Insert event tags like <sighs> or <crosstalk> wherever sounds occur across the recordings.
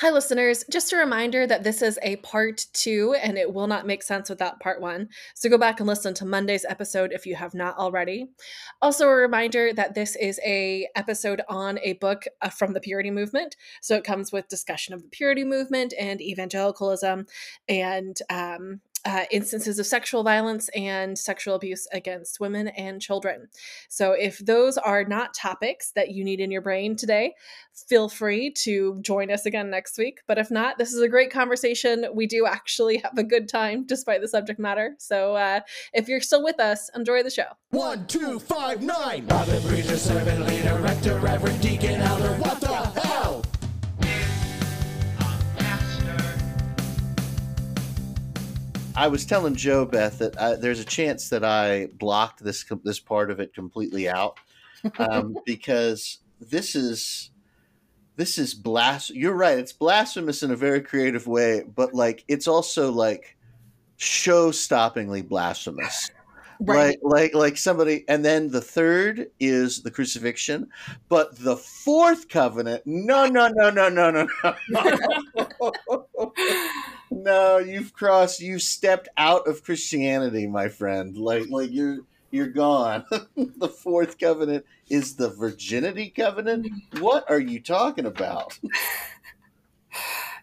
Hi, listeners. Just a reminder that this is a part two and it will not make sense without part one. So go back and listen to Monday's episode if you have not already. Also, a reminder that this is a episode on a book uh, from the Purity Movement. So it comes with discussion of the Purity Movement and evangelicalism and um, uh, instances of sexual violence and sexual abuse against women and children. So, if those are not topics that you need in your brain today, feel free to join us again next week. But if not, this is a great conversation. We do actually <laughs> have a good time despite the subject matter. So, uh, if you're still with us, enjoy the show. One, two, five, nine. Father, preacher, servant, leader, rector, reverend, deacon, elder. What the I was telling Joe Beth that I, there's a chance that I blocked this this part of it completely out um, <laughs> because this is this is blas. You're right. It's blasphemous in a very creative way, but like it's also like show-stoppingly blasphemous. Right. Like like like somebody and then the third is the crucifixion, but the fourth covenant, no no no no no no no. <laughs> no, you've crossed you've stepped out of Christianity, my friend. Like like you're you're gone. <laughs> the fourth covenant is the virginity covenant. Mm-hmm. What are you talking about? <laughs>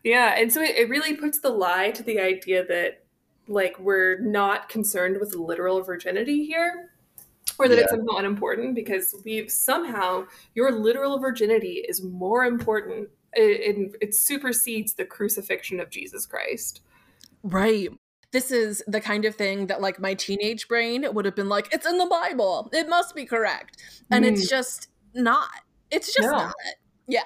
Yeah, and so it, it really puts the lie to the idea that like we're not concerned with literal virginity here or that it's somehow unimportant because we've somehow your literal virginity is more important it, it, it supersedes the crucifixion of jesus christ Right. This is the kind of thing that, like, my teenage brain would have been like, it's in the Bible. It must be correct. And it's mm. just not. It's just No. not. Yeah.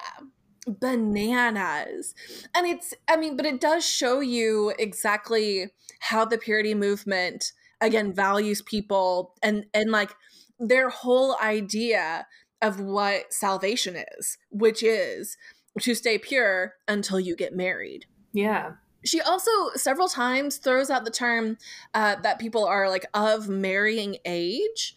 Bananas. And it's, I mean, but it does show you exactly how the purity movement, again, values people and, and like, their whole idea of what salvation is, which is to stay pure until you get married yeah she also several times throws out the term uh, that people are like of marrying age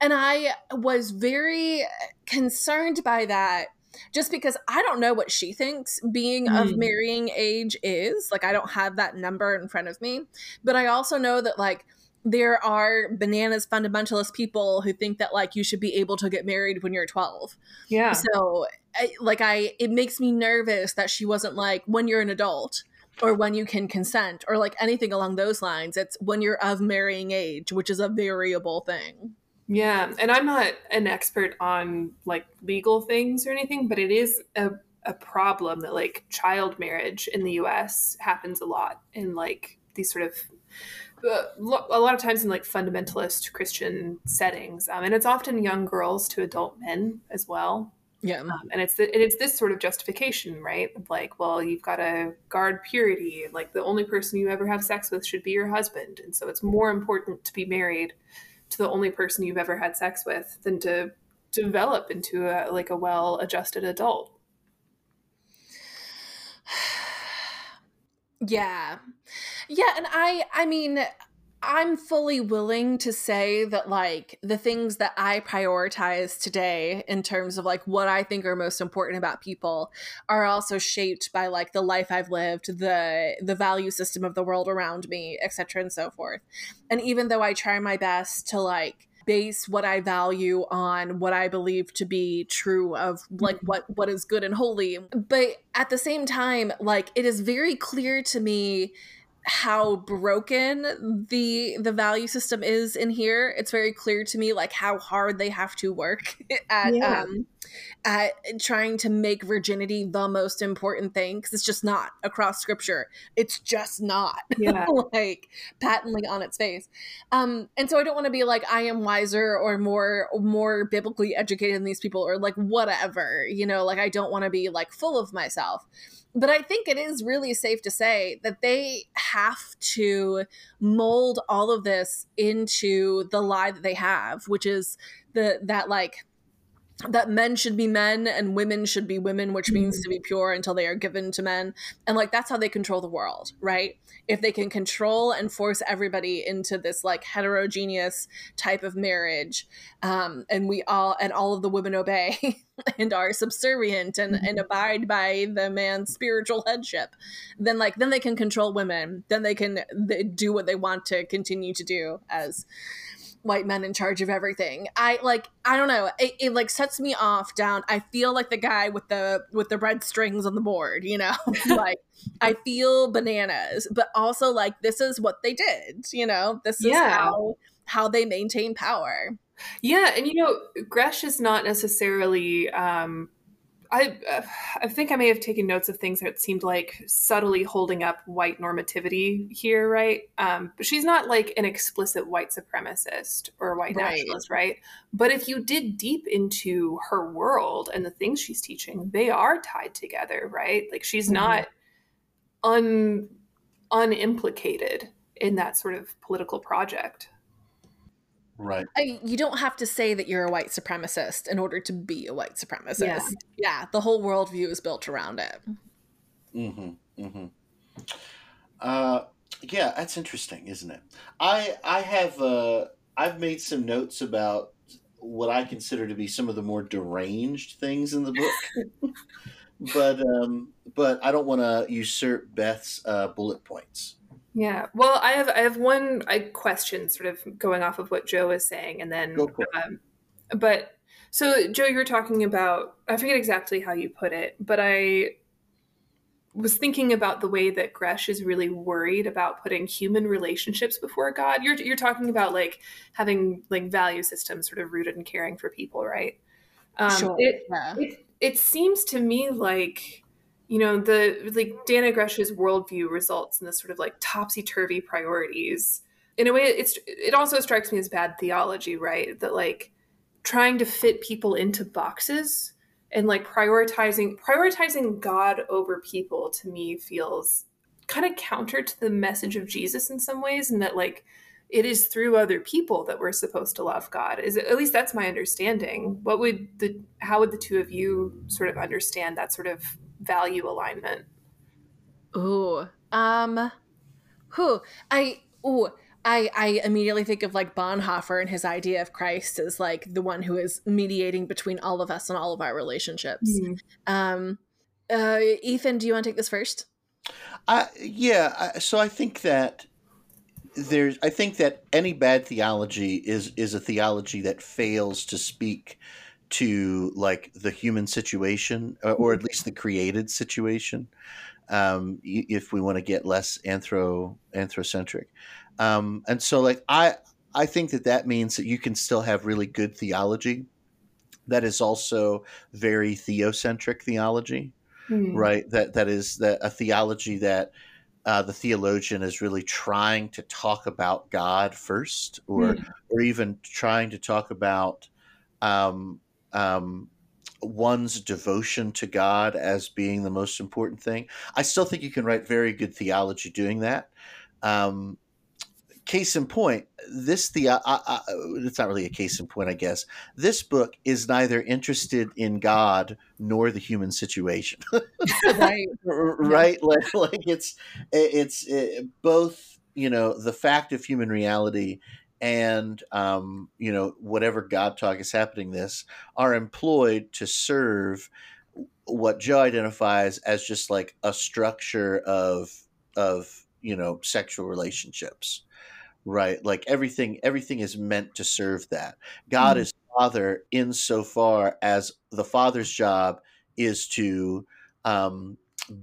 and i was very concerned by that just because i don't know what she thinks being of Mm. marrying age is like i don't have that number in front of me but i also know that like there are bananas fundamentalist people who think that like you should be able to get married when you're 12 yeah. So I, like i it makes me nervous that she wasn't like when you're an adult or when you can consent or like anything along those lines. It's when you're of marrying age which is a variable thing. Yeah, and I'm not an expert on like legal things or anything, but it is a, a problem that like child marriage in the US happens a lot in like these sort of a lot of times in like fundamentalist Christian settings, um, and it's often young girls to adult men as well. yeah Um, and it's the, and it's this sort of justification, right? Like, well, you've got to guard purity. Like the only person you ever have sex with should be your husband, and so it's more important to be married to the only person you've ever had sex with than to develop into a like a well-adjusted adult. Yeah. Yeah and i i mean i'm fully willing to say that like the things that i prioritize today in terms of like what i think are most important about people are also shaped by like the life i've lived the the value system of the world around me etc and so forth. And even though i try my best to like base what i value on what i believe to be true of like mm-hmm. what what is good and holy. But at the same time like it is very clear to me how broken the the value system is in here it's very clear to me like how hard they have to work <laughs> at Yeah. um at trying to make virginity the most important thing because it's just not across scripture. It's just not. <laughs> Yeah. like patently on its face. Um and so i don't want to be like i am wiser or more more biblically educated than these people or like whatever you know? Like i don't want to be like full of myself but i think it is really safe to say that they have to mold all of this into the lie that they have which is the that like that men should be men and women should be women, which means to be pure until they are given to men. And like that's how they control the world, right? If they can control and force everybody into this like heterogeneous type of marriage, um, and we all and all of the women obey <laughs> and are subservient and, and abide by the man's spiritual headship, then like then they can control women. Then they can they do what they want to continue to do as white men in charge of everything. I like I don't know. It, it, like sets me off down. I feel like the guy with the with the red strings on the board, you know? <laughs> <laughs> like I feel bananas, but also like this is what they did, you know? This is Yeah. how how they maintain power. Yeah, and you know, Gresh is not necessarily. Um, I uh, I think I may have taken notes of things that seemed like subtly holding up white normativity here, right? Um, but she's not like an explicit white supremacist or white Right. nationalist, right? But if you dig deep into her world and the things she's teaching, they are tied together, right? Like she's Mhm. not un unimplicated in that sort of political project. Right. I, you don't have to say that you're a white supremacist in order to be a white supremacist. Yeah. yeah the whole worldview is built around it. Mm-hmm. Mm-hmm. Uh, yeah, that's interesting, isn't it? I I have uh, I've made some notes about what I consider to be some of the more deranged things in the book, <laughs> but um, but I don't want to usurp Beth's uh, bullet points. Yeah. Well, I have I have one I question sort of going off of what Joe is saying, and then Go for it. um, but so Joe, you were talking about I forget exactly how you put it, but I was thinking about the way that Gresh is really worried about putting human relationships before God. You're you're talking about like having like value systems sort of rooted in caring for people, right? Um, Sure. It, Yeah. it it seems to me like you know the like Dannah Gresh's worldview results in this sort of like topsy turvy priorities. In a way, it's it also strikes me as bad theology, right? That like trying to fit people into boxes and like prioritizing prioritizing God over people to me feels kind of counter to the message of Jesus in some ways, and that like it is through other people that we're supposed to love God. Is at least that's my understanding. What would the how would the two of you sort of understand that sort of value alignment? Ooh. Um who I ooh I, I immediately think of like Bonhoeffer and his idea of Christ as like the one who is mediating between all of us and all of our relationships. Um, uh, Ethan, do you want to take this first? I yeah. I, so I think that there's. I think that any bad theology is is a theology that fails to speak to like the human situation, or, or at least the created situation. Um, if we want to get less anthro anthrocentric, um, and so like I I think that that means that you can still have really good theology. That is also very theocentric theology Hmm. right that that is that a theology that uh, the theologian is really trying to talk about god first or or even trying to talk about um, um, one's devotion to god as being the most important thing. I still think you can write very good theology doing that. Um, case in point this the uh, uh, it's not really a case in point i guess. This book is neither interested in god nor the human situation. <laughs> Right. Right? Like like it's it's uh both you know the fact of human reality and um you know whatever god talk is happening this are employed to serve what joe identifies as just like a structure of of you know sexual relationships right like everything everything is meant to serve that god Mhm. is father insofar as the father's job is to um,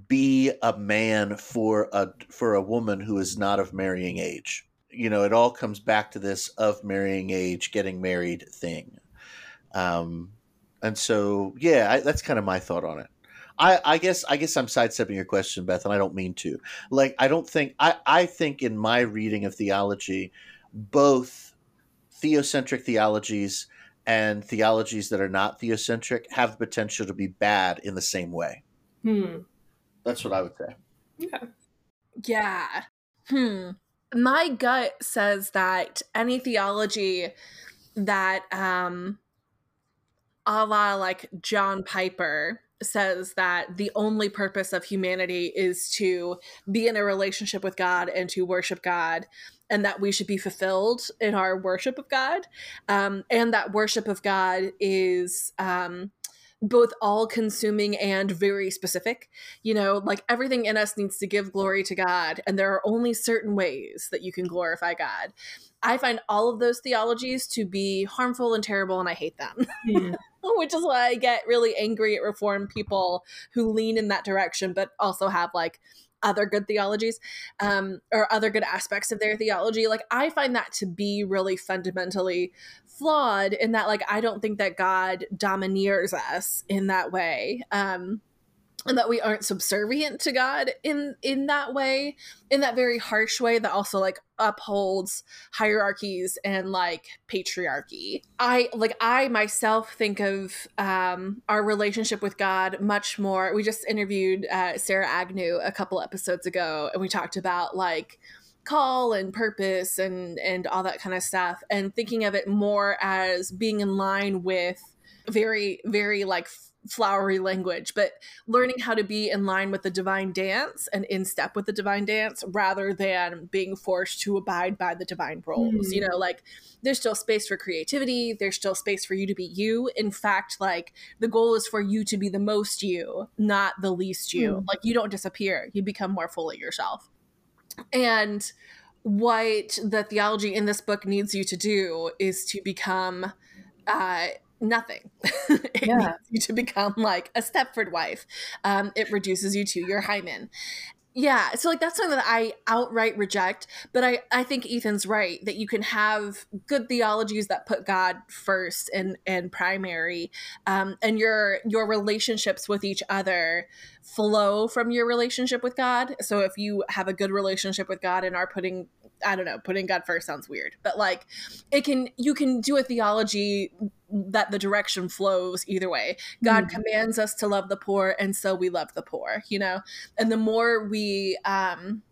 be a man for a for a woman who is not of marrying age. You know, it all comes back to this of marrying age, getting married thing. Um, and so, yeah, I, that's kind of my thought on it. I, I guess I guess I'm sidestepping your question, Beth, and I don't mean to. Like, I don't think I, I think in my reading of theology, both theocentric theologies and theologies that are not theocentric have the potential to be bad in the same way. Hmm. That's what I would say. Yeah. Yeah. Hmm. My gut says that any theology that um a la like John Piper says that the only purpose of humanity is to be in a relationship with God and to worship God, and that we should be fulfilled in our worship of God, um, and that worship of God is. Um, both all consuming and very specific. You know, like everything in us needs to give glory to God, and there are only certain ways that you can glorify God. I find all of those theologies to be harmful and terrible, and I hate them. Mm. <laughs> which is why I get really angry at reform people who lean in that direction, but also have like other good theologies um, or other good aspects of their theology. Like, I find that to be really fundamentally flawed in that, like, I don't think that God domineers us in that way. Um, and that we aren't subservient to God in in that way, in that very harsh way that also like upholds hierarchies and like patriarchy. I like I myself think of um our relationship with God much more. We just interviewed uh, Sarah Agnew a couple episodes ago and we talked about like call and purpose and and all that kind of stuff and thinking of it more as being in line with very very like flowery language, but learning how to be in line with the divine dance and in step with the divine dance rather than being forced to abide by the divine roles. Mm. You know, like there's still space for creativity, there's still space for you to be you. In fact, like the goal is for you to be the most you, not the least you. Mm. Like you don't disappear, you become more fully yourself. And what the theology in this book needs you to do is to become uh, nothing. <laughs> it yeah. needs you to become like a Stepford wife. Um, it reduces you to your hymen. Yeah, so like that's something that I outright reject, but I I think Ethan's right that you can have good theologies that put God first and and primary, um, and your your relationships with each other flow from your relationship with God. So if you have a good relationship with God and are putting I don't know, putting God first sounds weird, but like it can you can do a theology that the direction flows either way. God mm-hmm. commands us to love the poor, and so we love the poor, you know? And the more we um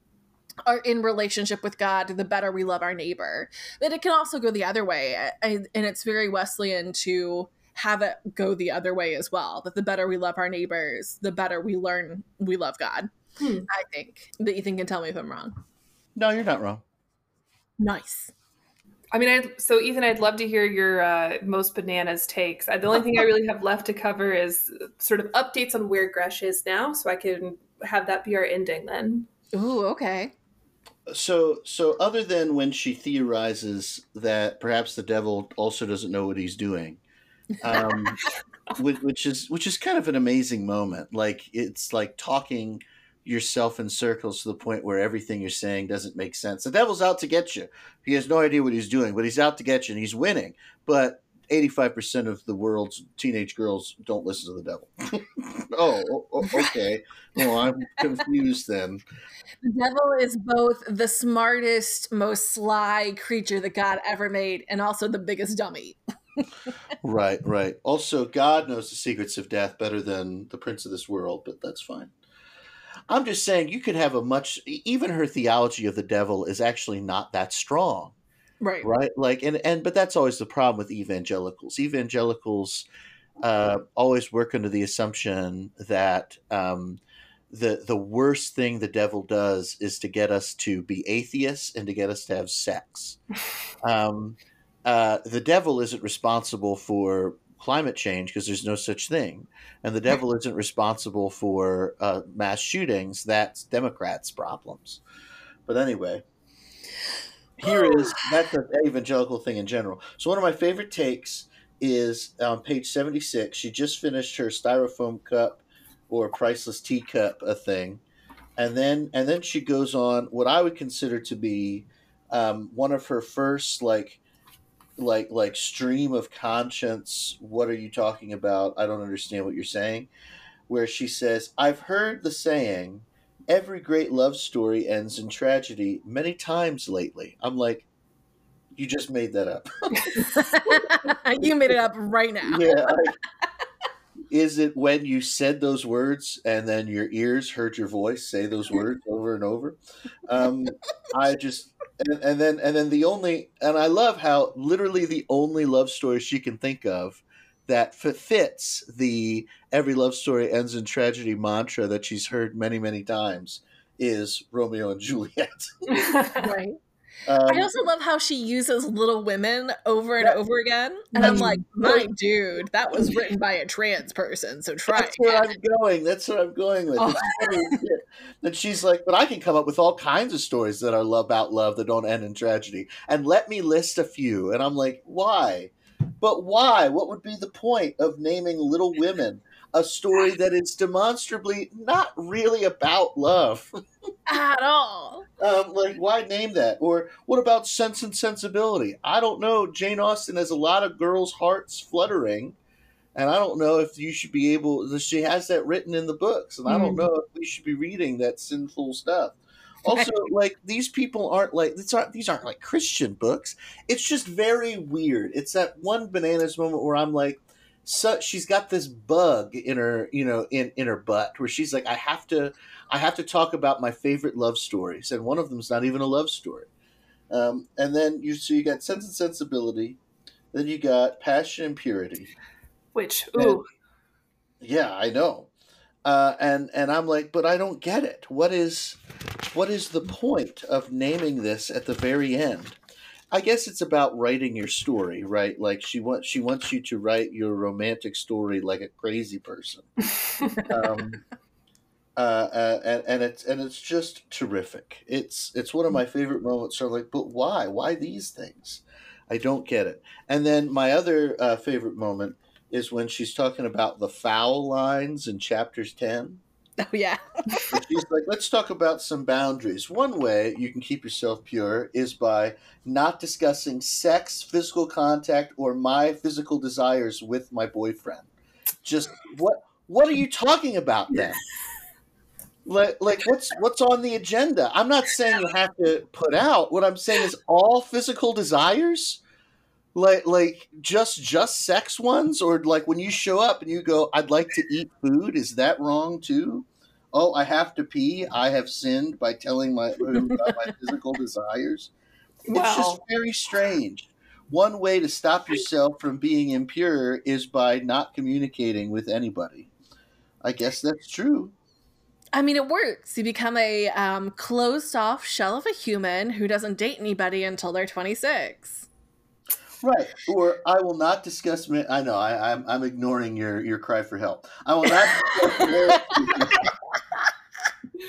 are in relationship with God, the better we love our neighbor. But it can also go the other way. and it's very Wesleyan to have it go the other way as well. That the better we love our neighbors, the better we learn we love God. Hmm. I think. But Ethan can tell me if I'm wrong. No, you're not wrong. Nice. I mean, I so Ethan, I'd love to hear your uh, most bananas takes. The only thing I really have left to cover is sort of updates on where Gresh is now, so I can have that be our ending then. Ooh, okay. So, so other than when she theorizes that perhaps the devil also doesn't know what he's doing, um, <laughs> which, which is which is kind of an amazing moment. Like it's like talking yourself in circles to the point where everything you're saying doesn't make sense. The devil's out to get you. He has no idea what he's doing, but he's out to get you and he's winning. But 85% of the world's teenage girls don't listen to the devil. <laughs> oh, okay. Well, I'm confused then. The devil is both the smartest, most sly creature that God ever made and also the biggest dummy. right, right. Also, God knows the secrets of death better than the prince of this world, but that's fine. I'm just saying you could have a much even her theology of the devil is actually not that strong. Right. Right? Like and and but that's always the problem with evangelicals. Evangelicals uh, always work under the assumption that um, the the worst thing the devil does is to get us to be atheists and to get us to have sex. <laughs> Um, uh, the devil isn't responsible for climate change because there's no such thing. And the devil isn't responsible for uh, mass shootings. That's Democrats' problems. But anyway, here is <sighs> that's an evangelical thing in general. So one of my favorite takes is on page 76. She just finished her styrofoam cup or priceless teacup a thing. And then and then she goes on what I would consider to be um, one of her first like like like stream of conscience what are you talking about? I don't understand what you're saying. Where she says i've heard the saying every great love story ends in tragedy many times lately. I'm like you just made that up. <laughs> <laughs> You made it up right now. Yeah I, is it when you said those words and then your ears heard your voice say those words over and over? Um, i just and, and then and then the only and I love how literally the only love story she can think of that fits the every love story ends in tragedy mantra that she's heard many, many times is Romeo and <laughs> Juliet. <laughs> Right. Um, I also love how she uses Little Women over and Yeah. over again. And I'm like, my dude, that was written by a trans person, so try That's where. I'm going. That's what I'm going with. Oh. It's funny as shit. And she's like, but I can come up with all kinds of stories that are love about love that don't end in tragedy. And let me list a few. And I'm like, why? But why? What would be the point of naming Little Women a story that is demonstrably not really about love? <laughs> At all. Um, like, why name that? Or what about Sense and Sensibility? I don't know. Jane Austen has a lot of girls' hearts fluttering, and I don't know if you should be able. She has that written in the books, and I don't Mm. know if we should be reading that sinful stuff. <laughs> Also, like these people aren't like these aren't these aren't like Christian books. It's just very weird. It's that one bananas moment where I'm like, so she's got this bug in her, you know, in in her butt where she's like, I have to, I have to talk about my favorite love stories, and one of them's not even a love story. Um, and then you so you got Sense and Sensibility, then you got Passion and Purity. Which, ooh, Yeah, I know. Uh, and and I'm like, but I don't get it. What is what is the point of naming this at the very end? I guess it's about writing your story, right? Like she wants she wants you to write your romantic story like a crazy person. um, <laughs> uh, uh, and, and it's and it's just terrific. It's it's one of my favorite moments. So I'm like, but why? Why these things? I don't get it. And then my other uh, favorite moment is when she's talking about the foul lines in chapters ten. <laughs> Oh, yeah. She's like, let's talk about some boundaries. One way you can keep yourself pure is by not discussing sex, physical contact, or my physical desires with my boyfriend. Just what what are you talking about then? <laughs> Like, like what's what's on the agenda? I'm not saying you have to put out. What I'm saying is all physical desires, like like just just sex ones, or like when you show up and you go, "I'd like to eat food." Is that wrong too? Oh, I have to pee. I have sinned by telling my about my physical desires. It's just very strange. One way to stop yourself from being impure is by not communicating with anybody. I guess that's true. I mean, it works. You become a um, closed off shell of a human who doesn't date anybody until they're 26. Right. Or I will not discuss. Ma- I know. I, I'm I'm ignoring your your cry for help. I will not. <laughs>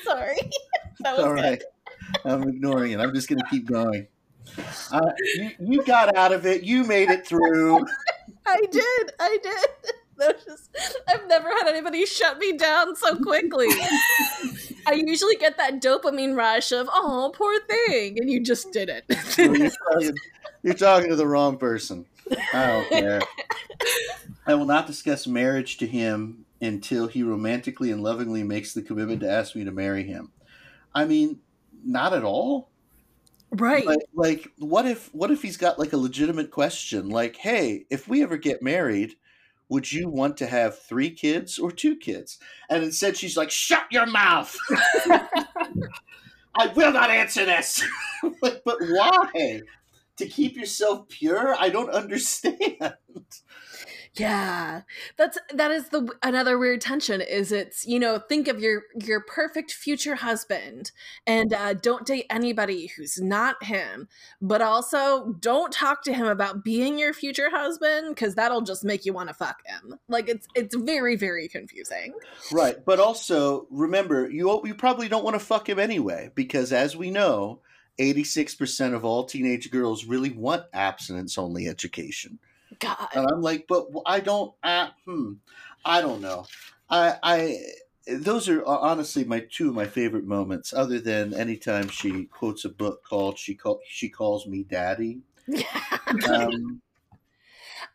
Sorry. that was All right. I'm ignoring it. I'm just going to keep going. Uh, you, you got out of it. You made it through. I did. I did. <laughs> Just, I've never had anybody shut me down so quickly. I usually get that dopamine rush of, oh, poor thing. And you just did it. You're talking, to the wrong person. I don't care. <laughs> I will not discuss marriage to him until he romantically and lovingly makes the commitment to ask me to marry him. I mean, not at all. right. Like, like, what if what if he's got like a legitimate question? Like, hey, if we ever get married, would you want to have three kids or two kids? And instead, she's like, shut your mouth. <laughs> I will not answer this. <laughs> like, but why? To keep yourself pure? I don't <laughs> understand. Yeah, that's that is the another weird tension. Is it's you know think of your your perfect future husband and uh, don't date anybody who's not him, but also don't talk to him about being your future husband because that'll just make you want to fuck him. Like it's it's very very confusing. Right, but also remember, you you probably don't want to fuck him anyway because, as we know, eighty six percent of all teenage girls really want abstinence only education. God, And I'm like, but I don't. Uh, hmm, I don't know. I, I, those are honestly my two of my favorite moments. Other than anytime she quotes a book called "She Call She Calls Me Daddy." <laughs> Um,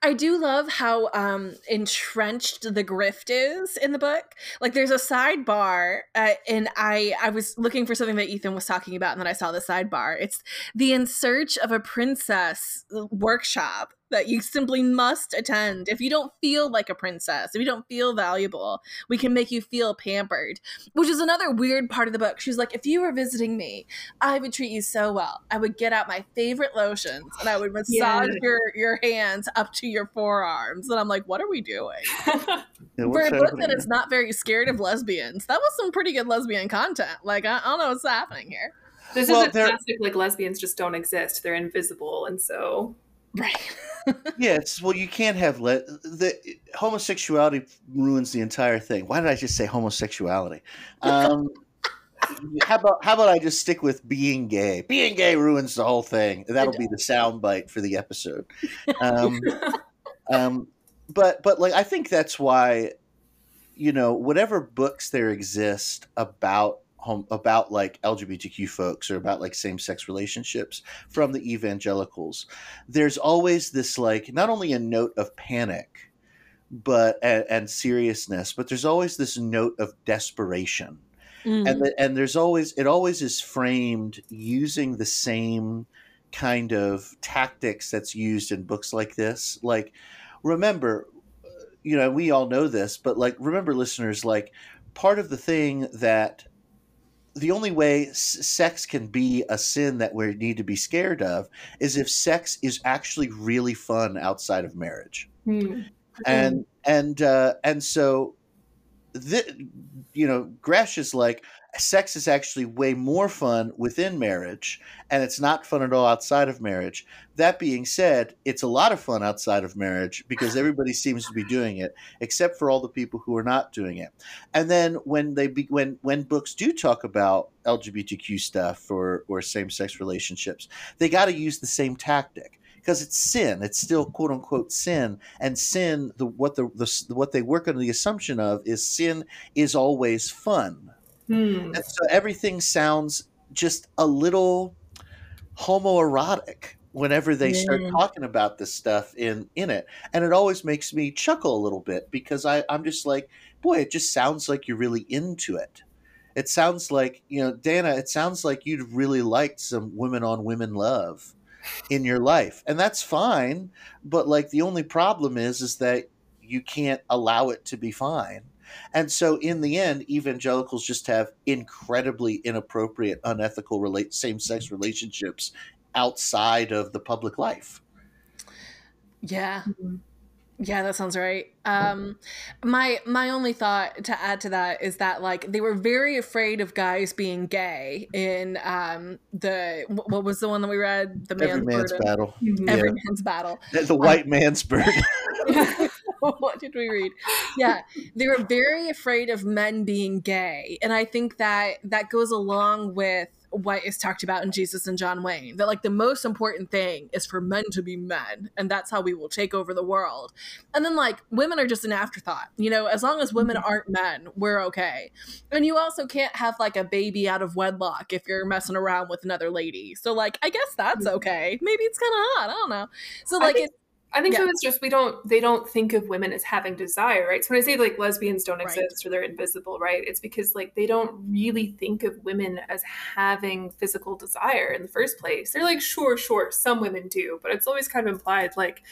I do love how um entrenched the grift is in the book. Like there's a sidebar uh, and I I was looking for something that Ethan was talking about and then I saw the sidebar. It's the in search of a princess workshop that you simply must attend. If you don't feel like a princess, if you don't feel valuable, we can make you feel pampered, which is another weird part of the book. She's like, if you were visiting me, I would treat you so well. I would get out my favorite lotions and I would massage Yeah. your, your hands up to your forearms. And I'm like, what are we doing? <laughs> Yeah, For a book that is not very scared of lesbians, that was some pretty good lesbian content. Like, I, I don't know what's happening here. This Well, is a classic like lesbians just don't exist. They're invisible, and so Right. <laughs> yes. well, you can't have let the homosexuality ruins the entire thing. Why did I just say homosexuality? Um, <laughs> how about how about I just stick with being gay? Being gay ruins the whole thing. That'll be the sound bite for the episode. <laughs> Um, um, but but like I think that's why, you know, whatever books there exist about home about like LGBTQ folks or about like same sex relationships from the evangelicals, there's always this like not only a note of panic, but and, and seriousness, but there's always this note of desperation. Mm. and the, and there's always it always is framed using the same kind of tactics that's used in books like this. Like remember you know we all know this but like remember listeners like part of the thing that the only way s- sex can be a sin that we need to be scared of is if sex is actually really fun outside of marriage hmm. and and uh, and so th- you know gresh is like sex is actually way more fun within marriage and it's not fun at all outside of marriage. That being said it's a lot of fun outside of marriage because <laughs> everybody seems to be doing it except for all the people who are not doing it. And then when they be, when when books do talk about lgbtq stuff or or same-sex relationships they got to use the same tactic because it's sin. It's still quote unquote sin. And sin the what the, the what they work under the assumption of is sin is always fun. Hmm. and so everything sounds just a little homoerotic whenever they start talking about this stuff in in it. And it always makes me chuckle a little bit because i i'm just like boy it just sounds like you're really into it. It sounds like you know dannah it sounds like you'd really liked some women on women love in your life and that's fine but like the only problem is is that you can't allow it to be fine and so in the end evangelicals just have incredibly inappropriate unethical relate same-sex relationships outside of the public life Yeah. Mhm. Yeah, that sounds right. Um my my only thought to add to that is that like they were very afraid of guys being gay in um the what was the one that we read? The every man's, man's battle Mhm. Every Yeah. man's battle. the, the white man's burden <laughs> what did we read? Yeah, they were very afraid of men being gay, and I think that that goes along with what is talked about in Jesus and John Wayne. That like the most important thing is for men to be men, and that's how we will take over the world. And then like women are just an afterthought. You know, as long as women mm-hmm. aren't men, we're okay. And you also can't have like a baby out of wedlock if you're messing around with another lady. So like I guess that's mm-hmm. okay. Maybe it's kind of hot. I don't know. So like think- it, I think Yeah. so. It's just we don't they don't think of women as having desire, right? So when I say like lesbians don't Right. exist or they're invisible, right? It's because like they don't really think of women as having physical desire in the first place. They're like, sure, sure, some women do, but it's always kind of implied like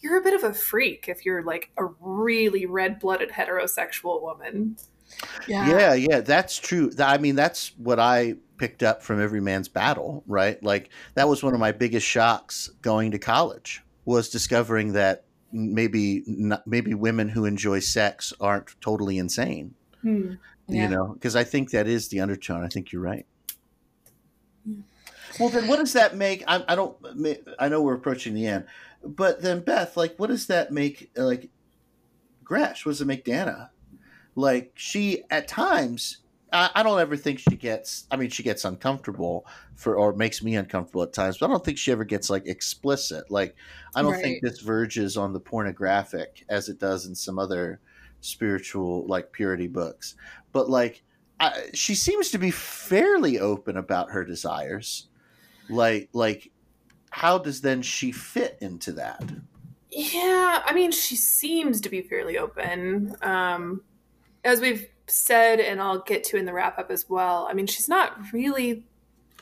you're a bit of a freak if you're like a really red blooded heterosexual woman. yeah. yeah yeah that's true i mean that's what i picked up from every man's battle right like that was one of my biggest shocks going to college was discovering that maybe not, maybe women who enjoy sex aren't totally insane. Hmm. Yeah. you know because i think that is the undertone. I think you're right. Well then what does that make I, I don't i know we're approaching the end but then beth like what does that make like gresh what does it make dannah? Like she at times I, I don't ever think she gets i mean she gets uncomfortable for or makes me uncomfortable at times but i don't think she ever gets like explicit. Like i don't think this verges on the pornographic as it does in some other spiritual like purity books. But like I, she seems to be fairly open about her desires. Like like how does then she fit into that? Yeah, I mean, she seems to be fairly open. Um, as we've said, and I'll get to in the wrap up as well. I mean, she's not really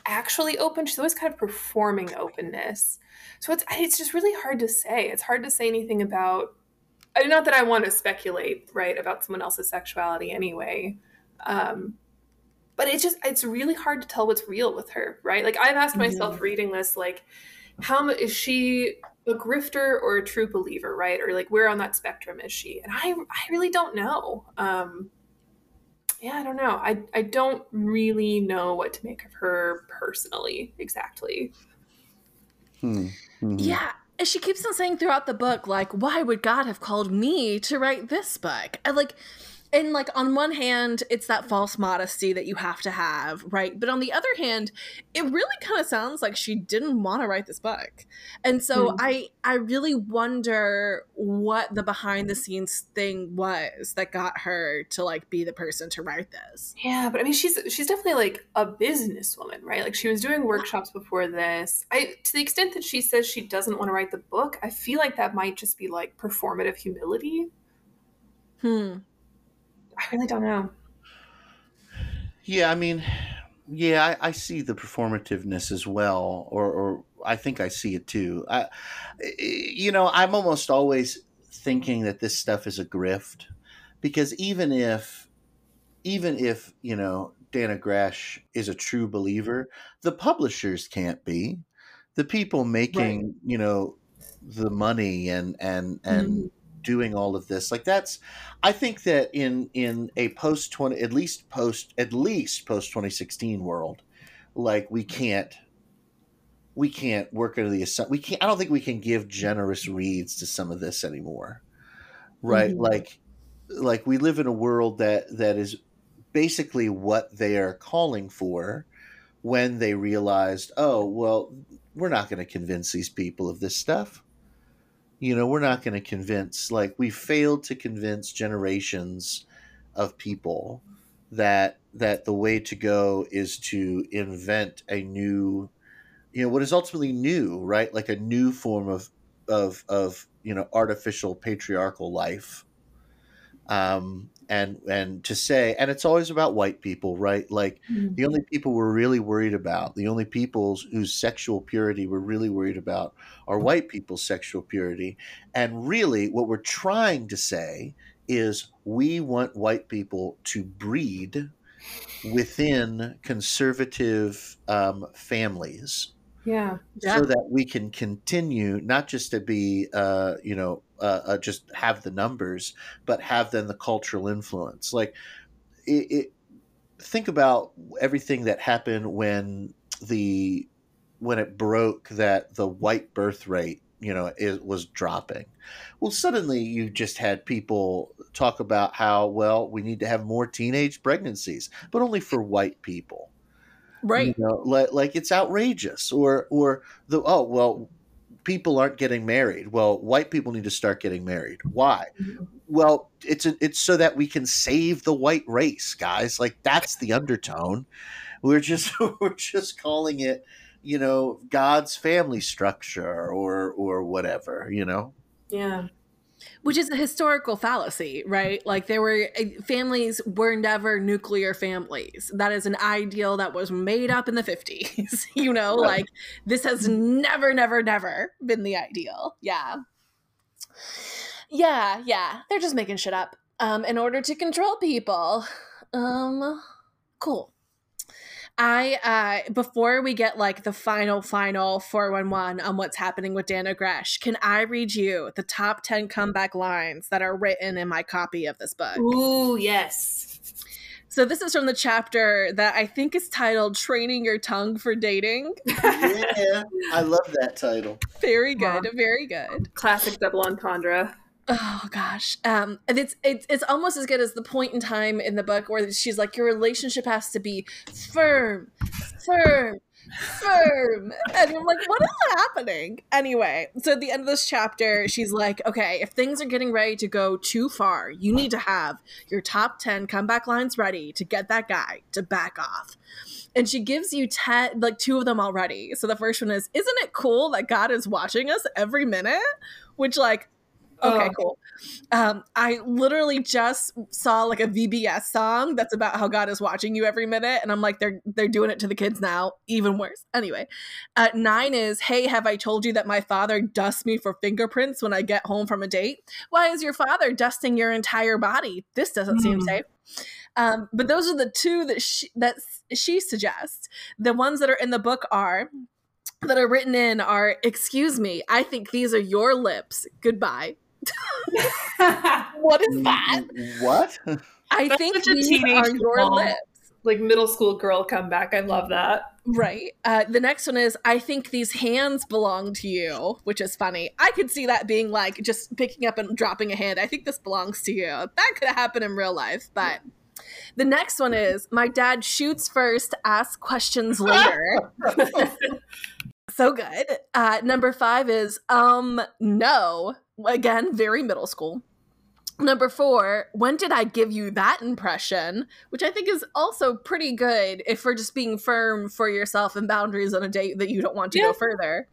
actually open. She's always kind of performing openness. So it's it's just really hard to say. It's hard to say anything about. Not that I want to speculate, right, about someone else's sexuality anyway. Um, but it's just it's really hard to tell what's real with her, right? Like I've asked myself mm-hmm. reading this, like, how is she a grifter or a true believer, right? Or like where on that spectrum is she? And I I really don't know. Um, yeah, I don't know. I I don't really know what to make of her personally exactly. Hmm. Mm-hmm. Yeah, she keeps on saying throughout the book, like, why would God have called me to write this book? And like and like on one hand it's that false modesty that you have to have right? But on the other hand it really kind of sounds like she didn't want to write this book. And so mm. i i really wonder what the behind the scenes thing was that got her to like be the person to write this. Yeah but i mean she's she's definitely like a businesswoman right? Like she was doing workshops before this. I to the extent that she says she doesn't want to write the book i feel like that might just be like performative humility. Hmm I really don't know. Yeah, I mean, yeah, I, I see the performativeness as well, or, or I think I see it too. I, you know, I'm almost always thinking that this stuff is a grift because even if, even if you know, Dannah Gresh is a true believer, the publishers can't be. The people making, right. you know, the money and and and mm-hmm doing all of this. Like that's i think that in in a post 20 at least post at least post 2016 world like we can't we can't work under the assumption we can't i don't think we can give generous reads to some of this anymore. Right? Mm-hmm. like like we live in a world that that is basically what they are calling for when they realized oh well we're not going to convince these people of this stuff you know we're not going to convince like we failed to convince generations of people that that the way to go is to invent a new you know what is ultimately new right? Like a new form of of of you know artificial patriarchal life. Um and and to say and it's always about white people right? Like mm-hmm. the only people we're really worried about the only people whose sexual purity we're really worried about are white people's sexual purity. And really what we're trying to say is we want white people to breed within conservative um, families yeah, yeah, so that we can continue not just to be uh, you know uh, uh, just have the numbers, but have then the cultural influence. Like, it, it, think about everything that happened when the when it broke that the white birth rate you know it was dropping. Well suddenly you just had people talk about how well we need to have more teenage pregnancies but only for white people. Right. You know, like, like it's outrageous. Or or the oh well people aren't getting married. Well, white people need to start getting married. Why? Mm-hmm. Well, it's a, it's so that we can save the white race, guys. Like that's the undertone. We're just <laughs> we're just calling it, you know, God's family structure or or whatever, you know. Yeah which is a historical fallacy, right? Like there were eh, families were never nuclear families. That is an ideal that was made up in the 50s, <laughs> you know, right. like this has never never never been the ideal. Yeah. Yeah, yeah. They're just making shit up um in order to control people. Um cool. I uh before we get like the final final 411 on what's happening with Dannah Gresh, can I read you the top 10 comeback lines that are written in my copy of this book? Ooh, yes. So this is from the chapter that I think is titled "Training Your Tongue for Dating." <laughs> yeah, I love that title. Very good, very good. Classic double entendre oh gosh. Um and it's it's it's almost as good as the point in time in the book where she's like your relationship has to be firm firm firm. And i'm like what is happening? Anyway so at the end of this chapter she's like okay if things are getting ready to go too far you need to have your top 10 comeback lines ready to get that guy to back off. And she gives you 10 like two of them already. So the first one is isn't it cool that god is watching us every minute? Which like Okay, Oh. cool. Um, I literally just saw like a VBS song that's about how God is watching you every minute, and I'm like, they're they're doing it to the kids now, even worse. Anyway, uh, nine is, hey, have I told you that my father dusts me for fingerprints when I get home from a date? Why is your father dusting your entire body? This doesn't seem Hmm. safe. Um, but those are the two that she, that she suggests. The ones that are in the book are that are written in are, excuse me, I think these are your lips. Goodbye. <laughs> What is that? What? I That's think such a these teenage are your mom. lips. like middle school girl comeback. I love that. Right. Uh, the next one is I think these hands belong to you, which is funny. I could see that being like just picking up and dropping a hand. I think this belongs to you. That could happen in real life, but the next one is my dad shoots first, asks questions later. <laughs> <laughs> so good. Uh, number five is um no. Again, very middle school. Number four, when did I give you that impression? Which I think is also pretty good if we're just being firm for yourself and boundaries on a date that you don't want to Yeah. go further.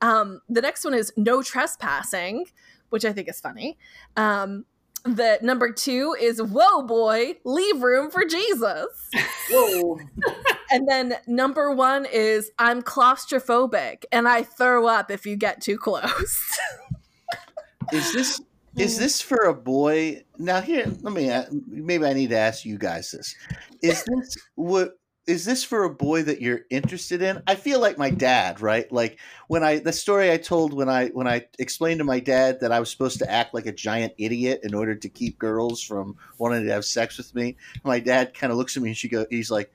Um, the next one is no trespassing, which I think is funny. Um, the number two is whoa boy, leave room for Jesus. Whoa. <laughs> And then number one is I'm claustrophobic and I throw up if you get too close. <laughs> Is this is this for a boy? Now here, let me maybe I need to ask you guys this. Is <laughs> this what is this for a boy that you're interested in? I feel like my dad, right? Like when I the story I told when I when I explained to my dad that I was supposed to act like a giant idiot in order to keep girls from wanting to have sex with me. My dad kind of looks at me and she go he's like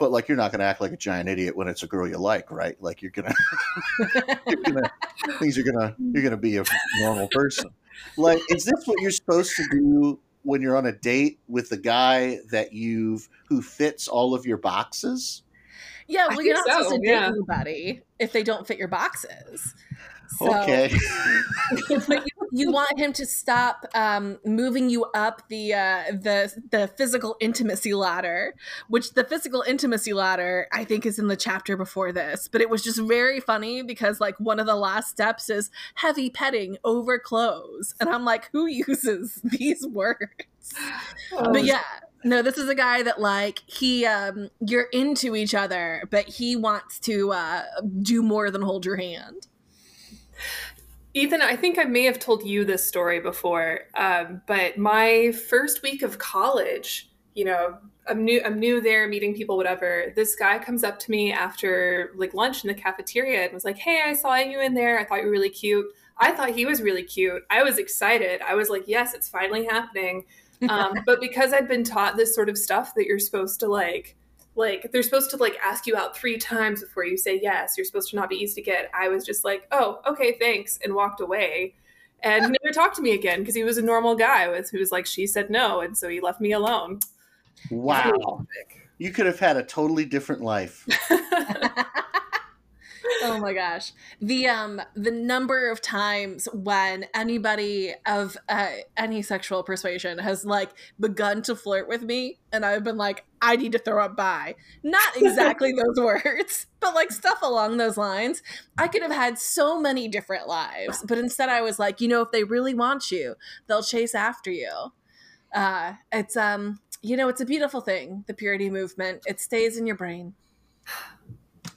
but like you're not going to act like a giant idiot when it's a girl you like, right? Like you're going <laughs> to you're gonna things are gonna you're gonna be a normal person. Like, is this what you're supposed to do when you're on a date with the guy that you've who fits all of your boxes? yeah, well, you're not so, supposed to date anybody if they don't fit your boxes. So, Okay. <laughs> but you, you want him to stop um, moving you up the uh, the the physical intimacy ladder, which the physical intimacy ladder I think is in the chapter before this. But it was just very funny because like one of the last steps is heavy petting over clothes, and I'm like, who uses <laughs> these words? Oh, but yeah no this is a guy that like he um you're into each other but he wants to uh do more than hold your hand Ethan, I think I may have told you this story before, um, but my first week of college, you know, I'm new. I'm new there, meeting people, whatever. This guy comes up to me after like lunch in the cafeteria and was like, "Hey, I saw you in there. I thought you were really cute." I thought he was really cute. I was excited. I was like, "Yes, it's finally happening." <laughs> Um, but because I'd been taught this sort of stuff that you're supposed to like like they're supposed to like ask you out three times before you say yes. You're supposed to not be easy to get. I was just like oh okay thanks and walked away. And he never talked to me again because he was a normal guy with who was like she said no and so he left me alone. Wow. You could have had a totally different life. <laughs> oh my gosh. The um the number of times when anybody of uh, any sexual persuasion has like begun to flirt with me and i've been like i need to throw up by not exactly <laughs> those words but like stuff along those lines. I could have had so many different lives but instead i was like you know if they really want you they'll chase after you. Uh it's um you know it's a beautiful thing the purity movement. It stays in your brain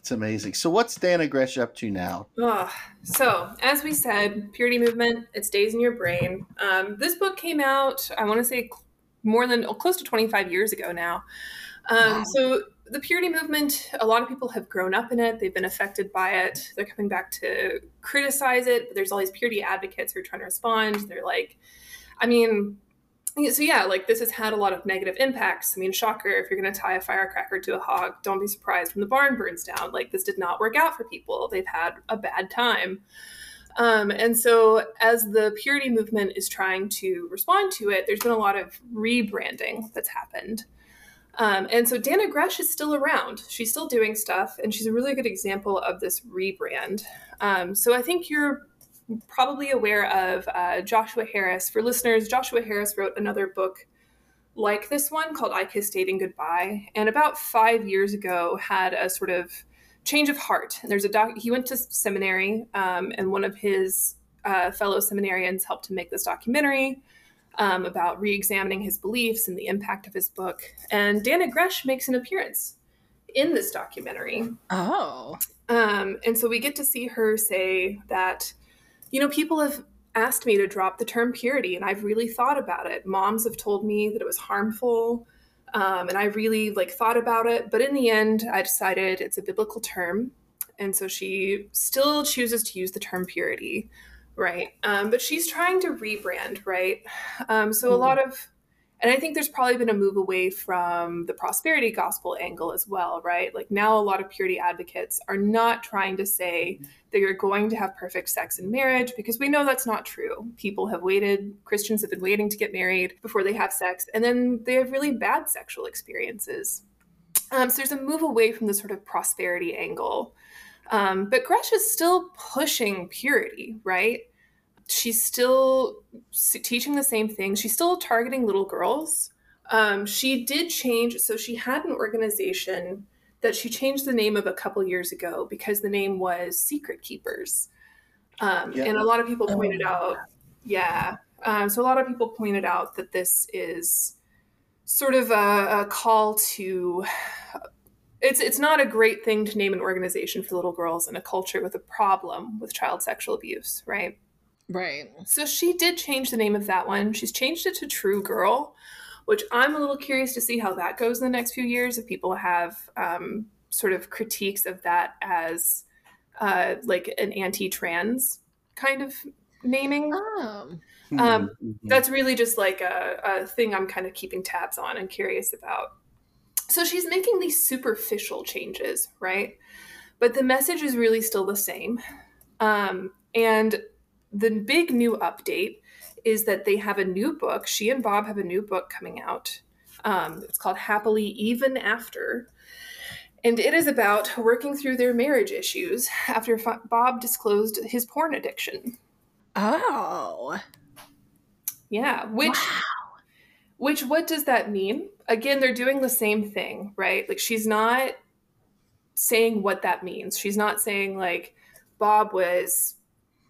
It's amazing. So what's Dannah Gresh up to now? Ugh. so as we said purity movement it stays in your brain um, this book came out i want to say more than oh, close to 25 years ago now um, Wow. so the purity movement a lot of people have grown up in it they've been affected by it they're coming back to criticize it but there's all these purity advocates who are trying to respond they're like i mean so yeah like this has had a lot of negative impacts. I mean shocker if you're going to tie a firecracker to a hog don't be surprised when the barn burns down. Like this did not work out for people. They've had a bad time. Um, and so as the purity movement is trying to respond to it there's been a lot of rebranding that's happened. Um, and so Dannah Gresh is still around. She's still doing stuff, and she's a really good example of this rebrand. Um, so I think you're probably aware of uh, Joshua Harris. For listeners, Joshua Harris wrote another book like this one called I Kissed Dating Goodbye, and about five years ago had a sort of change of heart. And there's a doc. He went to seminary, um, and one of his uh, fellow seminarians helped to make this documentary um, about re-examining his beliefs and the impact of his book. And Dannah Gresh makes an appearance in this documentary. Oh. Um, and so we get to see her say that, you know, people have asked me to drop the term purity, and I've really thought about it. Moms have told me that it was harmful, um, and I really like thought about it. But in the end, I decided it's a biblical term, and so she still chooses to use the term purity, right? Um, but she's trying to rebrand, right? Um, so a lot of and I think there's probably been a move away from the prosperity gospel angle as well, right? Like now, a lot of purity advocates are not trying to say that you're going to have perfect sex in marriage because we know that's not true. People have waited, Christians have been waiting to get married before they have sex, and then they have really bad sexual experiences. Um, so there's a move away from the sort of prosperity angle. Um, but Gresh is still pushing purity, right? She's still teaching the same thing. She's still targeting little girls. Um, she did change, so she had an organization that she changed the name of a couple years ago because the name was Secret Keepers. Um, yeah. And a lot of people pointed oh. out, yeah. Um, so a lot of people pointed out that this is sort of a, a call to. It's, it's not a great thing to name an organization for little girls in a culture with a problem with child sexual abuse, right? Right. So she did change the name of that one. She's changed it to True Girl, which I'm a little curious to see how that goes in the next few years. If people have um, sort of critiques of that as uh, like an anti-trans kind of naming. Oh. Um, mm-hmm. That's really just like a, a thing I'm kind of keeping tabs on and curious about. So she's making these superficial changes, right? But the message is really still the same. Um, and the big new update is that they have a new book. She and Bob have a new book coming out. Um, it's called Happily Even After. And it is about working through their marriage issues after Bob disclosed his porn addiction. Oh. Yeah, which wow. which what does that mean? Again, they're doing the same thing, right? Like she's not saying what that means. She's not saying like Bob was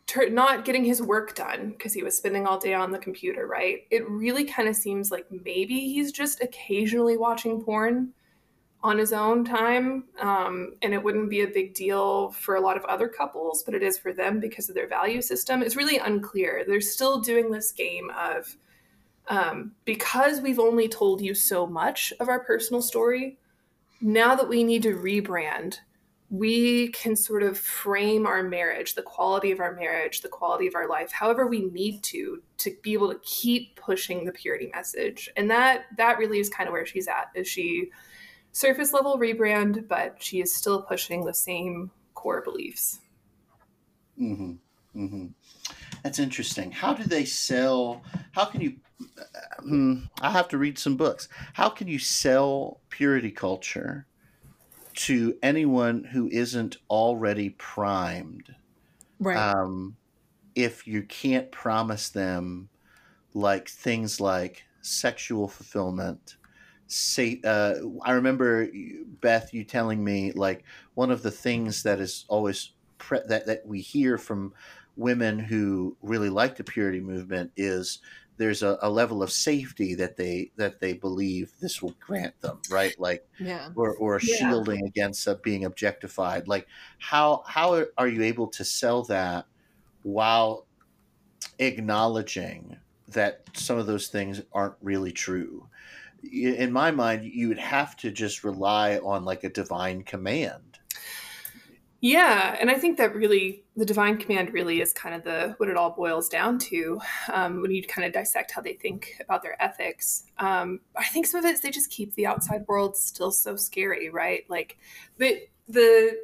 ter- not getting his work done because he was spending all day on the computer, right? It really kind of seems like maybe he's just occasionally watching porn on his own time. Um, and it wouldn't be a big deal for a lot of other couples, but it is for them because of their value system. It's really unclear. They're still doing this game of um, because we've only told you so much of our personal story, now that we need to rebrand we can sort of frame our marriage, the quality of our marriage, the quality of our life, however we need to, to be able to keep pushing the purity message. And that that really is kind of where she's at. Is she surface level rebrand, but she is still pushing the same core beliefs. Mm-hmm. Mm-hmm. That's interesting. How do they sell? How can you? Uh, I have to read some books. How can you sell purity culture? To anyone who isn't already primed. Right. Um, if you can't promise them like things like sexual fulfillment, say, uh, I remember Beth, you telling me like one of the things that is always pre- that that we hear from women who really like the purity movement is there's a, a, level of safety that they that they believe this will grant them right? Like yeah. or, or yeah. shielding against uh, being objectified. Like how how are you able to sell that while acknowledging that some of those things aren't really true? In my mind you would have to just rely on like a divine command yeah, and I think that really the divine command really is kind of the what it all boils down to um, when you kind of dissect how they think about their ethics. Um, I think some of it is they just keep the outside world still so scary, right? Like the the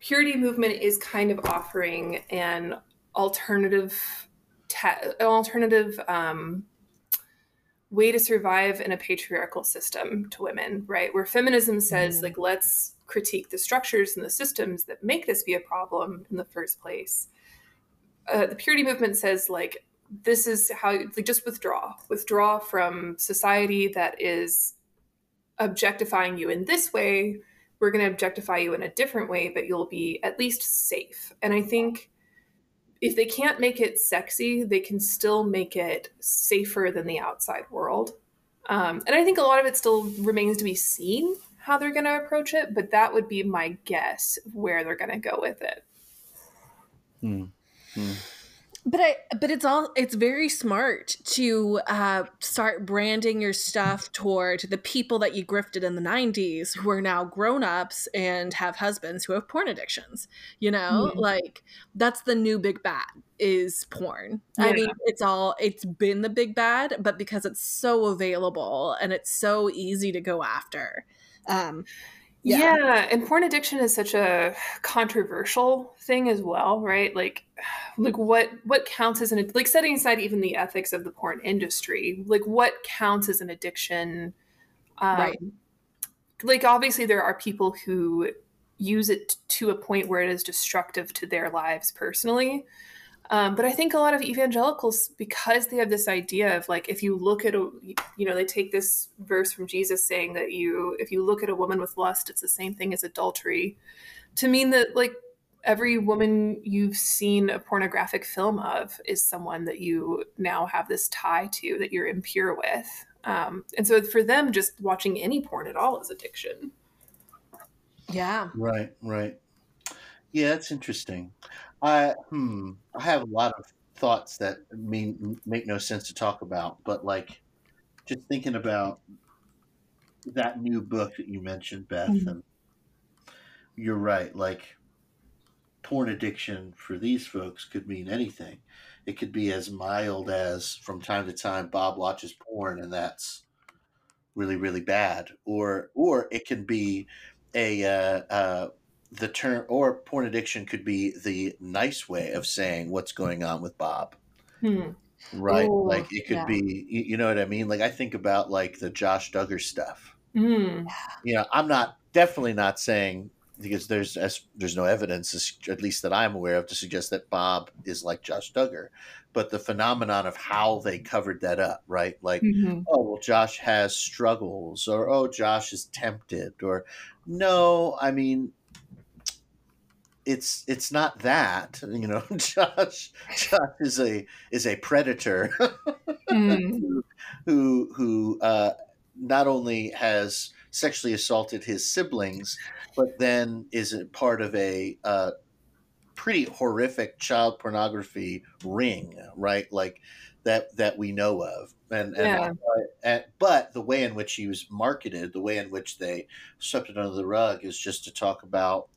purity movement is kind of offering an alternative te- an alternative um, way to survive in a patriarchal system to women, right? Where feminism says, mm. like, let's critique the structures and the systems that make this be a problem in the first place. Uh, the purity movement says, like, this is how, like, just withdraw, withdraw from society that is objectifying you in this way. We're going to objectify you in a different way, but you'll be at least safe. And I think if they can't make it sexy, they can still make it safer than the outside world. Um, and I think a lot of it still remains to be seen how they're going to approach it, but that would be my guess where they're going to go with it. Hmm. Hmm. but I but it's all it's very smart to uh, start branding your stuff toward the people that you grifted in the 90s who are now grown-ups and have husbands who have porn addictions you know Mhm. like that's the new big bad is porn i mean it's all it's been the big bad but because it's so available and it's so easy to go after um Yeah. Yeah. and porn addiction is such a controversial thing as well, right? Like, <sighs> like what what counts as an addiction? like setting aside even the ethics of the porn industry, like what counts as an addiction? Um, Right. Like, obviously, there are people who use it to a point where it is destructive to their lives personally. Um, but I think a lot of evangelicals, because they have this idea of like, if you look at a, you know, they take this verse from Jesus saying that you, if you look at a woman with lust, it's the same thing as adultery, to mean that like every woman you've seen a pornographic film of is someone that you now have this tie to that you're impure with. Um, and so for them, just watching any porn at all is addiction. yeah Right, right. Yeah, that's interesting. I hmm, I have a lot of thoughts that mean make no sense to talk about, but like just thinking about that new book that you mentioned, Beth, Mhm. and you're right. Like porn addiction for these folks could mean anything. It could be as mild as from time to time Bob watches porn and that's really really bad, or or it can be a uh, uh, the term or porn addiction could be the nice way of saying what's going on with Bob, Hmm. right? Ooh, like it could yeah. be, you, you know what I mean? Like I think about like the Josh Duggar stuff. Mm. You know, I'm not definitely not saying because there's as there's no evidence, at least that I'm aware of, to suggest that Bob is like Josh Duggar, but the phenomenon of how they covered that up, right? Like Mhm. oh well josh has struggles or oh josh is tempted or no i mean it's it's not that you know <laughs> josh josh is a is a predator <laughs> Mm. who who uh not only has sexually assaulted his siblings but then is a part of a uh pretty horrific child pornography ring right like that that we know of and, and Yeah. and, but the way in which he was marketed, the way in which they swept it under the rug, is just to talk about,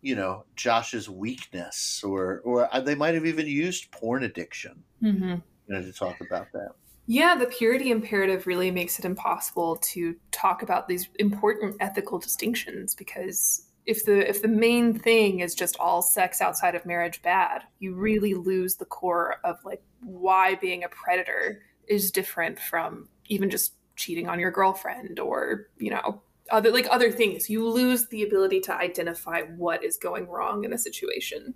you know, Josh's weakness, or or uh, they might have even used porn addiction, Mhm. you know, to talk about that. Yeah, the purity imperative really makes it impossible to talk about these important ethical distinctions because if the if the main thing is just all sex outside of marriage bad, you really lose the core of like why being a predator is different from even just cheating on your girlfriend or, you know, other like other things. You lose the ability to identify what is going wrong in a situation.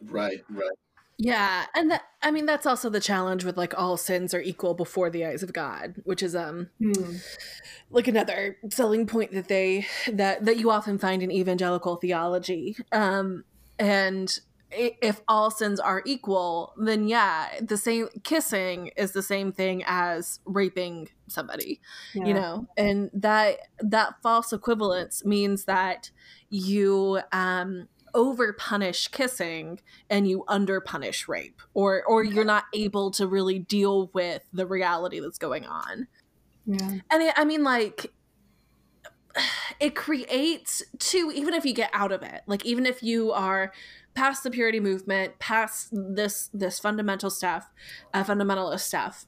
Right, right. Yeah, and that I mean that's also the challenge with like all sins are equal before the eyes of God, which is um Hmm. like another selling point that they that that you often find in evangelical theology. Um and i- if all sins are equal, then yeah, the same kissing is the same thing as raping somebody you know? And that that false equivalence means that you um over punish kissing and you under punish rape or or you're not able to really deal with the reality that's going on. Yeah. and it, i mean like <sighs> it creates too even if you get out of it like even if you are past the purity movement past this this fundamental stuff uh, fundamentalist stuff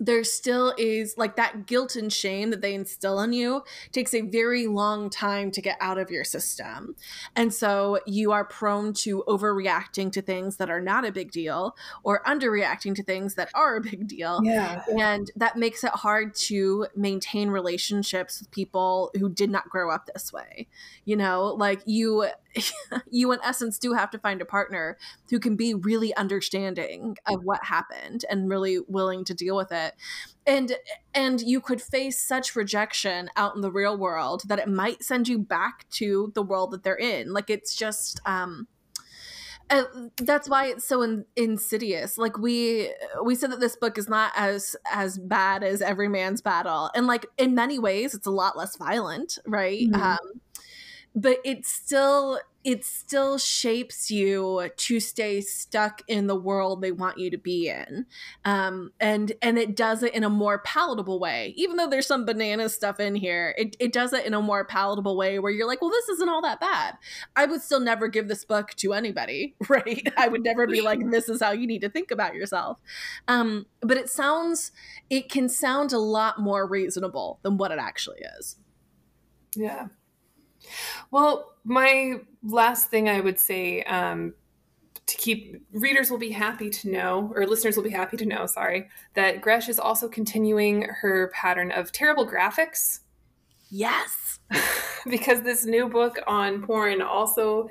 there still is like that guilt and shame that they instill in you takes a very long time to get out of your system. And so you are prone to overreacting to things that are not a big deal or underreacting to things that are a big deal. Yeah. And that makes it hard to maintain relationships with people who did not grow up this way. You know, like you <laughs> you in essence do have to find a partner who can be really understanding of what happened and really willing to deal with it and and you could face such rejection out in the real world that it might send you back to the world that they're in. Like it's just um uh, that's why it's so in, insidious. Like we we said that this book is not as as bad as every man's battle. And like in many ways it's a lot less violent right? Mhm. um but it's still it still shapes you to stay stuck in the world they want you to be in. Um and and it does it in a more palatable way. Even though there's some banana stuff in here it, it does it in a more palatable way where you're like well this isn't all that bad. I would still never give this book to anybody <laughs> right? I would never be like this is how you need to think about yourself. Um but it sounds it can sound a lot more reasonable than what it actually is. Yeah. Well, my last thing I would say um, to keep readers will be happy to know, or listeners will be happy to know, sorry, that Gresh is also continuing her pattern of terrible graphics yes <laughs> because this new book on porn also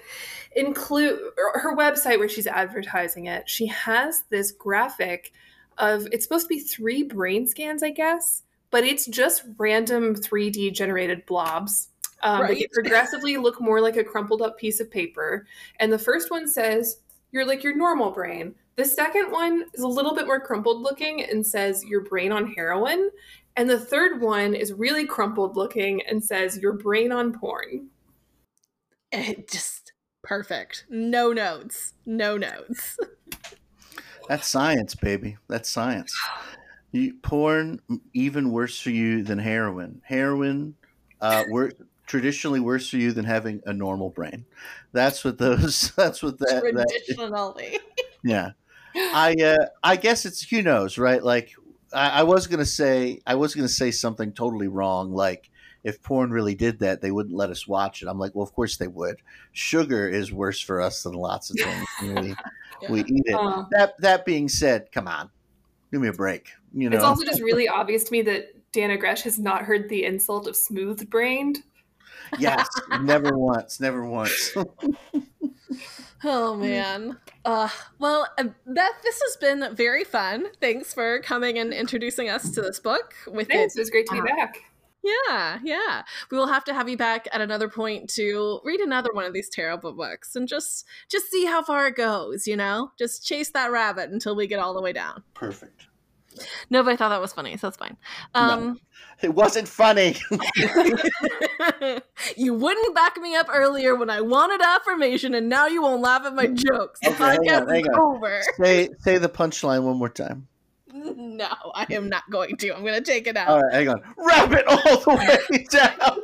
include her website where she's advertising it. She has this graphic of it's supposed to be three brain scans, I guess, but it's just random 3D generated blobs. Um, They Right. get <laughs> progressively look more like a crumpled up piece of paper. And the first one says, You're like your normal brain. The second one is a little bit more crumpled looking and says, Your brain on heroin. And the third one is really crumpled looking and says, Your brain on porn. it just perfect no notes no notes <laughs> That's science, baby. That's science. You, porn even worse for you than heroin. Heroin, uh, wor- traditionally worse for you than having a normal brain. That's what those. <laughs> That's what that. that traditionally yeah. I uh, I guess it's who knows, right? Like I, I was gonna say I was gonna say something totally wrong, like. If porn really did that, they wouldn't let us watch it. I'm like, well, of course they would. Sugar is worse for us than lots of <laughs> things. we, we eat it. Uh, That that being said, come on, give me a break. You know, It's also just really obvious to me that Dannah Gresh has not heard the insult of smooth brained. Yes, never once, never once. <laughs> Oh man. Uh, well, uh, Beth, this has been very fun. Thanks for coming and introducing us to this book. With Thanks. it, It was great to be uh, back. yeah, yeah. We will have to have you back at another point to read another one of these terrible books and just just see how far it goes. You know, just chase that rabbit until we get all the way down. Perfect. No, but I thought that was funny, so that's fine. Um, It wasn't funny. <laughs> you wouldn't back me up earlier when I wanted affirmation, and now you won't laugh at my jokes. The Okay, podcast is over. say say the punchline one more time. <laughs> No, I am not going to. I'm going to take it out. All right, hang on. Wrap it all the <laughs> way down.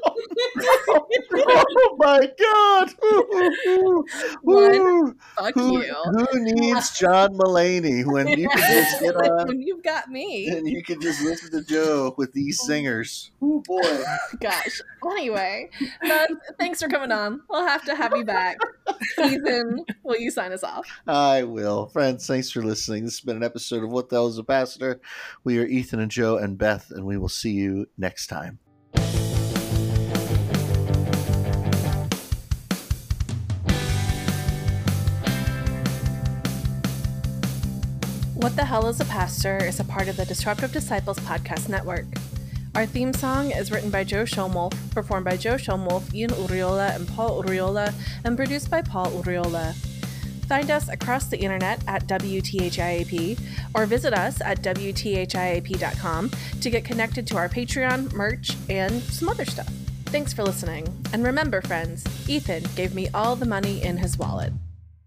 <laughs> oh my god! <laughs> One, Fuck who, you. who needs John Mulaney when you can <laughs> just get on when you've got me. and you can just listen to Joe with these singers? Oh boy! Gosh. Anyway, Beth, thanks for coming on. We'll have to have you back. Ethan, will you sign us off? I will. Friends, thanks for listening. This has been an episode of What the Hell is a Pastor? We are Ethan and Joe and Beth, and we will see you next time. What the Hell is a Pastor is a part of the Disruptive Disciples podcast network. Our theme song is written by Joe Schomolf, performed by Joe Schomolf, Ian Uriola, and Paul Uriola, and produced by Paul Uriola. Find us across the internet at WTHIAP or visit us at WTHIAP.com to get connected to our Patreon, merch, and some other stuff. Thanks for listening. And remember, friends, Ethan gave me all the money in his wallet.